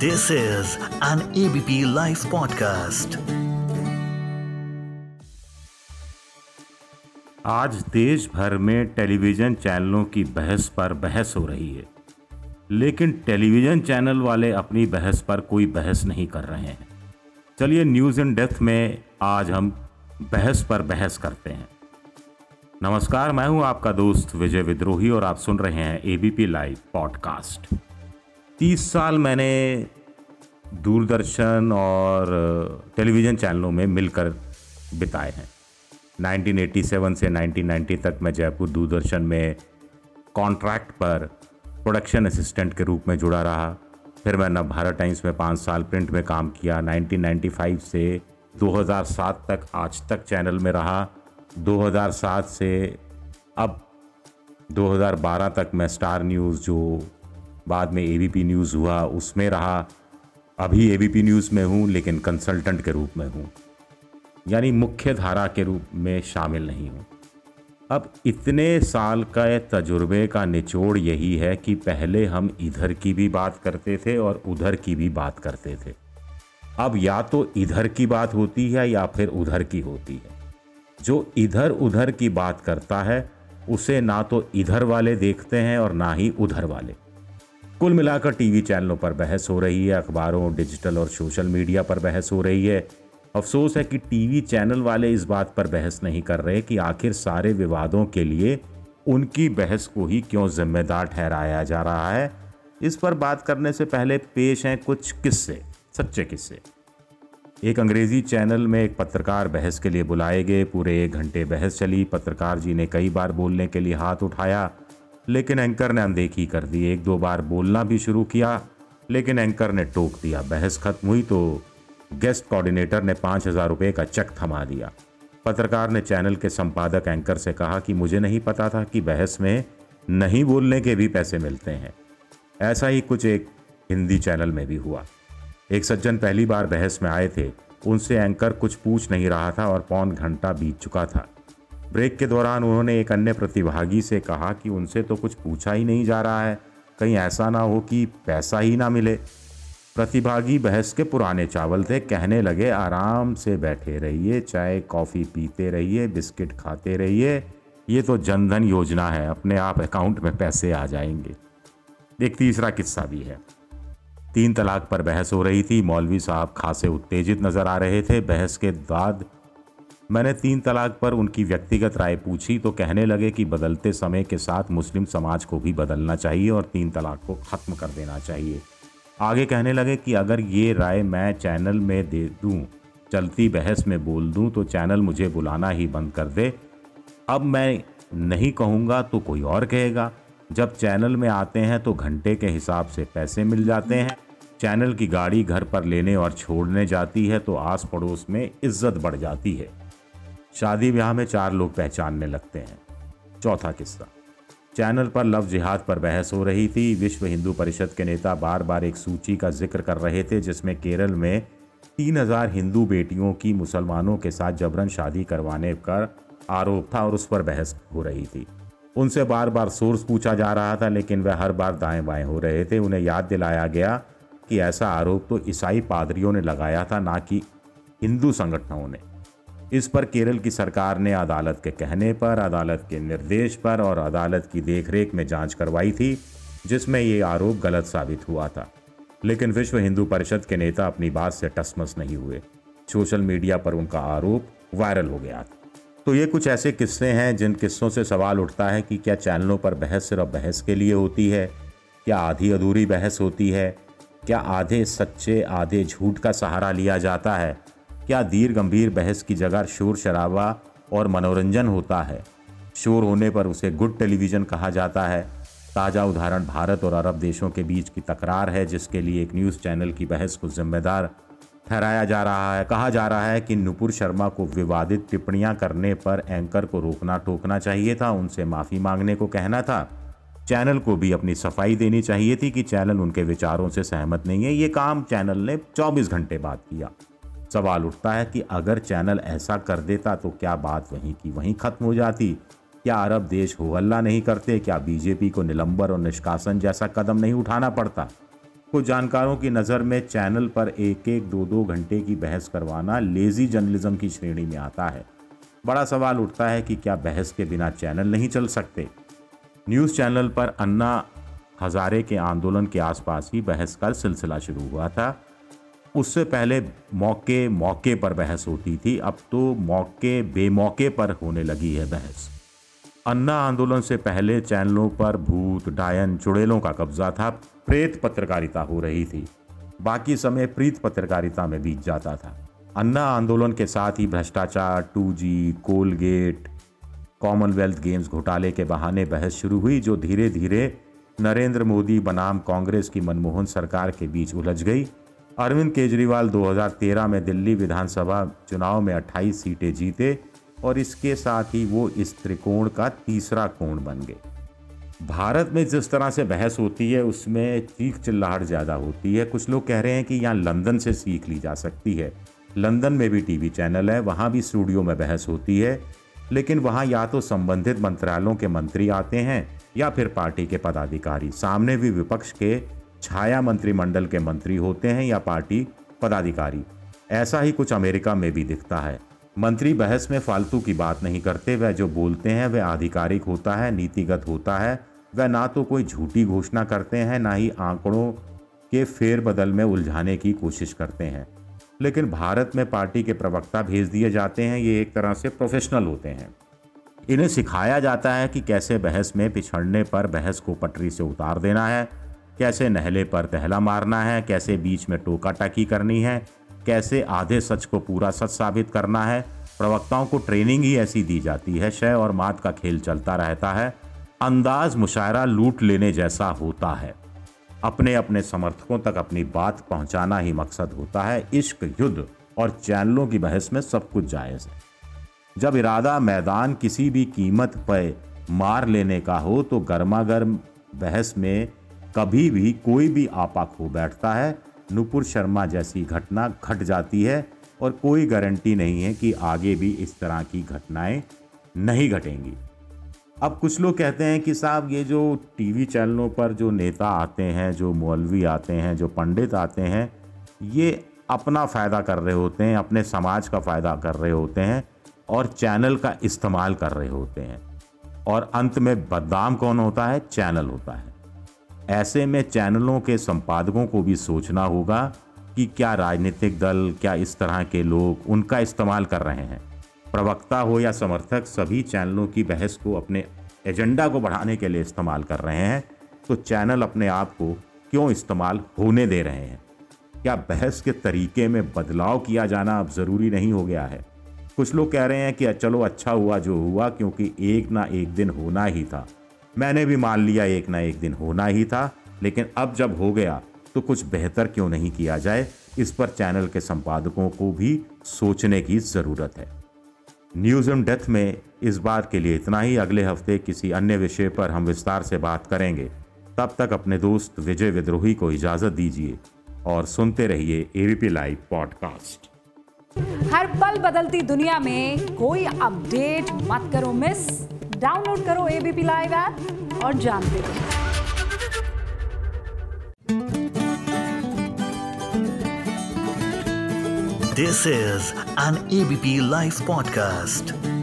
This is an ABP Life podcast. आज देश भर में टेलीविज़न चैनलों की बहस पर बहस हो रही है। लेकिन टेलीविज़न चैनल वाले अपनी बहस पर कोई बहस नहीं कर रहे हैं। चलिए न्यूज़ इन डेथ में आज हम बहस पर बहस करते हैं। नमस्कार, मैं हूँ आपका दोस्त विजय विद्रोही और आप सुन रहे हैं एबीपी लाइव पॉडकास्ट तीस साल मैंने दूरदर्शन और टेलीविज़न चैनलों में मिलकर बिताए हैं। 1987 से 1990 तक मैं जयपुर दूरदर्शन में कॉन्ट्रैक्ट पर प्रोडक्शन असिस्टेंट के रूप में जुड़ा रहा। फिर मैंने भारत टाइम्स में पाँच साल प्रिंट में काम किया। 1995 से 2007 तक आज तक चैनल में रहा। 2007 से अब 2012 तक मैं स्टार न्यूज़, जो बाद में एबीपी न्यूज़ हुआ, उसमें रहा। अभी एबीपी न्यूज़ में हूँ, लेकिन कंसल्टेंट के रूप में हूँ। यानी मुख्य धारा के रूप में शामिल नहीं हूँ। अब इतने साल का तजुर्बे का निचोड़ यही है कि पहले हम इधर की भी बात करते थे और उधर की भी बात करते थे। अब या तो इधर की बात होती है या फिर उधर की होती है। जो इधर उधर की बात करता है, उसे ना तो इधर वाले देखते हैं और ना ही उधर वाले। कुल मिलाकर टीवी चैनलों पर बहस हो रही है, अखबारों, डिजिटल और सोशल मीडिया पर बहस हो रही है। अफसोस है कि टीवी चैनल वाले इस बात पर बहस नहीं कर रहे कि आखिर सारे विवादों के लिए उनकी बहस को ही क्यों जिम्मेदार ठहराया जा रहा है? इस पर बात करने से पहले पेश हैं कुछ किस्से, सच्चे किस्से। एक अंग्रेज़ी चैनल में एक पत्रकार बहस के लिए बुलाए गए, पूरे एक घंटे बहस चली, पत्रकार जी ने कई बार बोलने के लिए हाथ उठाया। लेकिन एंकर ने अनदेखी कर दी। एक दो बार बोलना भी शुरू किया, लेकिन एंकर ने टोक दिया। बहस खत्म हुई तो गेस्ट कोऑर्डिनेटर ने पाँच हज़ार रुपये का चेक थमा दिया। पत्रकार ने चैनल के संपादक एंकर से कहा कि मुझे नहीं पता था कि बहस में नहीं बोलने के भी पैसे मिलते हैं। ऐसा ही कुछ एक हिंदी चैनल में भी हुआ। एक सज्जन पहली बार बहस में आए थे। उनसे एंकर कुछ पूछ नहीं रहा था और पौन घंटा बीत चुका था। ब्रेक के दौरान उन्होंने एक अन्य प्रतिभागी से कहा कि उनसे तो कुछ पूछा ही नहीं जा रहा है। कहीं ऐसा ना हो कि पैसा ही ना मिले। प्रतिभागी बहस के पुराने चावल थे, कहने लगे, आराम से बैठे रहिए, चाय, कॉफ़ी पीते रहिए, बिस्किट खाते रहिए। ये तो जनधन योजना है, अपने आप अकाउंट में पैसे आ जाएँगे। एक तीसरा किस्सा भी है। तीन तलाक पर बहस हो रही थी। मौलवी साहब खासे उत्तेजित नज़र आ रहे थे। बहस के बाद मैंने तीन तलाक पर उनकी व्यक्तिगत राय पूछी तो कहने लगे कि बदलते समय के साथ मुस्लिम समाज को भी बदलना चाहिए और तीन तलाक को ख़त्म कर देना चाहिए। आगे कहने लगे कि अगर ये राय मैं चैनल में दे दूँ, चलती बहस में बोल दूँ तो चैनल मुझे बुलाना ही बंद कर दे। अब मैं नहीं कहूँगा तो कोई और कहेगा। जब चैनल में आते हैं तो घंटे के हिसाब से पैसे मिल जाते हैं। चैनल की गाड़ी घर पर लेने और छोड़ने जाती है तो आस पड़ोस में इज़्ज़त बढ़ जाती है। शादी ब्याह में चार लोग पहचानने लगते हैं। चौथा किस्सा। चैनल पर लव जिहाद पर बहस हो रही थी। विश्व हिंदू परिषद के नेता बार बार एक सूची का ज़िक्र कर रहे थे, जिसमें केरल में तीन हज़ार हिंदू बेटियों की मुसलमानों के साथ जबरन शादी करवाने का आरोप था और उस पर बहस हो रही थी। उनसे बार बार सोर्स पूछा जा रहा था, लेकिन वह हर बार दाएँ बाएँ हो रहे थे। उन्हें याद दिलाया गया कि ऐसा आरोप तो ईसाई पादरियों ने लगाया था, ना कि हिंदू संगठनों ने। इस पर केरल की सरकार ने अदालत के कहने पर, अदालत के निर्देश पर और अदालत की देखरेख में जाँच करवाई थी, जिसमें ये आरोप गलत साबित हुआ था। लेकिन विश्व हिंदू परिषद के नेता अपनी बात से टसमस नहीं हुए। सोशल मीडिया पर उनका आरोप वायरल हो गया था। तो ये कुछ ऐसे किस्से हैं जिन किस्सों से सवाल उठता है कि क्या चैनलों पर बहस सिर्फ़ बहस के लिए होती है? क्या आधी अधूरी बहस होती है? क्या आधे सच्चे, आधे झूठ का सहारा लिया जाता है? क्या धीर गंभीर बहस की जगह शोर शराबा और मनोरंजन होता है? शोर होने पर उसे गुड टेलीविज़न कहा जाता है। ताज़ा उदाहरण भारत और अरब देशों के बीच की तकरार है, जिसके लिए एक न्यूज़ चैनल की बहस को जिम्मेदार ठहराया जा रहा है। कहा जा रहा है कि नुपुर शर्मा को विवादित टिप्पणियाँ करने पर एंकर को रोकना टोकना चाहिए था, उनसे माफ़ी मांगने को कहना था। चैनल को भी अपनी सफ़ाई देनी चाहिए थी कि चैनल उनके विचारों से सहमत नहीं है। ये काम चैनल ने 24 घंटे बाद किया। सवाल उठता है कि अगर चैनल ऐसा कर देता तो क्या बात वहीं की वहीं खत्म हो जाती? क्या अरब देश हो हल्ला नहीं करते? क्या बीजेपी को निलंबर और निष्कासन जैसा कदम नहीं उठाना पड़ता? कुछ जानकारों की नज़र में चैनल पर एक एक दो दो घंटे की बहस करवाना लेजी जर्नलिज्म की श्रेणी में आता है। बड़ा सवाल उठता है कि क्या बहस के बिना चैनल नहीं चल सकते? न्यूज़ चैनल पर अन्ना हजारे के आंदोलन के आसपास ही बहस का सिलसिला शुरू हुआ था। उससे पहले मौके मौके पर बहस होती थी। अब तो मौके, बेमौके पर होने लगी है बहस। अन्ना आंदोलन से पहले चैनलों पर भूत, डायन, चुड़ैलों का कब्जा था। प्रेत पत्रकारिता हो रही थी। बाकी समय प्रीत पत्रकारिता में बीत जाता था। अन्ना आंदोलन के साथ ही भ्रष्टाचार two G Coalgate, Commonwealth Games घोटाले के बहाने बहस शुरू हुई, जो धीरे धीरे नरेंद्र मोदी बनाम कांग्रेस की मनमोहन सरकार के बीच उलझ गई। अरविंद केजरीवाल 2013 में दिल्ली विधानसभा चुनाव में 28 सीटें जीते और इसके साथ ही वो इस त्रिकोण का तीसरा कोण बन गए। भारत में जिस तरह से बहस होती है, उसमें चीख चिल्लाहट ज़्यादा होती है। कुछ लोग कह रहे हैं कि यहाँ लंदन से सीख ली जा सकती है। लंदन में भी टीवी चैनल है, वहाँ भी स्टूडियो में बहस होती है, लेकिन वहाँ या तो संबंधित मंत्रालयों के मंत्री आते हैं या फिर पार्टी के पदाधिकारी। सामने भी विपक्ष के छाया मंत्रिमंडल के मंत्री होते हैं या पार्टी पदाधिकारी। ऐसा ही कुछ अमेरिका में भी दिखता है। मंत्री बहस में फालतू की बात नहीं करते, वह जो बोलते हैं, वह आधिकारिक होता है, नीतिगत होता है। वह ना तो कोई झूठी घोषणा करते हैं, ना ही आंकड़ों के फेरबदल में उलझाने की कोशिश करते हैं। लेकिन भारत में पार्टी के प्रवक्ता भेज दिए जाते हैं, ये एक तरह से प्रोफेशनल होते हैं। इन्हें सिखाया जाता है कि कैसे बहस में पिछड़ने पर बहस को पटरी से उतार देना है। कैसे नहले पर तहला मारना है, कैसे बीच में टोका टाकी करनी है, कैसे आधे सच को पूरा सच साबित करना है। प्रवक्ताओं को ट्रेनिंग ही ऐसी दी जाती है, शय और मात का खेल चलता रहता है, अंदाज मुशायरा लूट लेने जैसा होता है। अपने अपने समर्थकों तक अपनी बात पहुंचाना ही मकसद होता है, इश्क, युद्ध और चैनलों की बहस में सब कुछ जायज़ है। जब इरादा मैदान किसी भी कीमत पर मार लेने का हो तो गर्मा गर्म बहस में कभी भी कोई भी आपा खो बैठता है। नुपुर शर्मा जैसी घटना घट जाती है और कोई गारंटी नहीं है कि आगे भी इस तरह की घटनाएँ नहीं घटेंगी। अब कुछ लोग कहते हैं कि साहब ये जो टीवी चैनलों पर जो नेता आते हैं, जो मौलवी आते हैं, जो पंडित आते हैं, ये अपना फ़ायदा कर रहे होते हैं, अपने समाज का फ़ायदा कर रहे होते हैं और चैनल का इस्तेमाल कर रहे होते हैं। और अंत में बदनाम कौन होता है? चैनल होता है। ऐसे में चैनलों के संपादकों को भी सोचना होगा कि क्या राजनीतिक दल, क्या इस तरह के लोग उनका इस्तेमाल कर रहे हैं। प्रवक्ता हो या समर्थक, सभी चैनलों की बहस को अपने एजेंडा को बढ़ाने के लिए इस्तेमाल कर रहे हैं तो चैनल अपने आप को क्यों इस्तेमाल होने दे रहे हैं? क्या बहस के तरीके में बदलाव किया जाना अब ज़रूरी नहीं हो गया है? कुछ लोग कह रहे हैं कि चलो अच्छा हुआ जो हुआ, क्योंकि एक ना एक दिन होना ही था। मैंने भी मान लिया एक ना एक दिन होना ही था, लेकिन अब जब हो गया तो कुछ बेहतर क्यों नहीं किया जाए? इस पर चैनल के संपादकों को भी सोचने की ज़रूरत है। न्यूज़ एंड डेथ में इस बार के लिए इतना ही अगले हफ़्ते किसी अन्य विषय पर हम विस्तार से बात करेंगे। तब तक अपने दोस्त विजय विद्रोही को इजाज़त दीजिए और सुनते रहिए एबीपी लाइव पॉडकास्ट हर पल बदलती दुनिया में कोई अपडेट मत करो, मिस। डाउनलोड करो एबीपी लाइव ऐप और जानते रहो This is an ABP live podcast.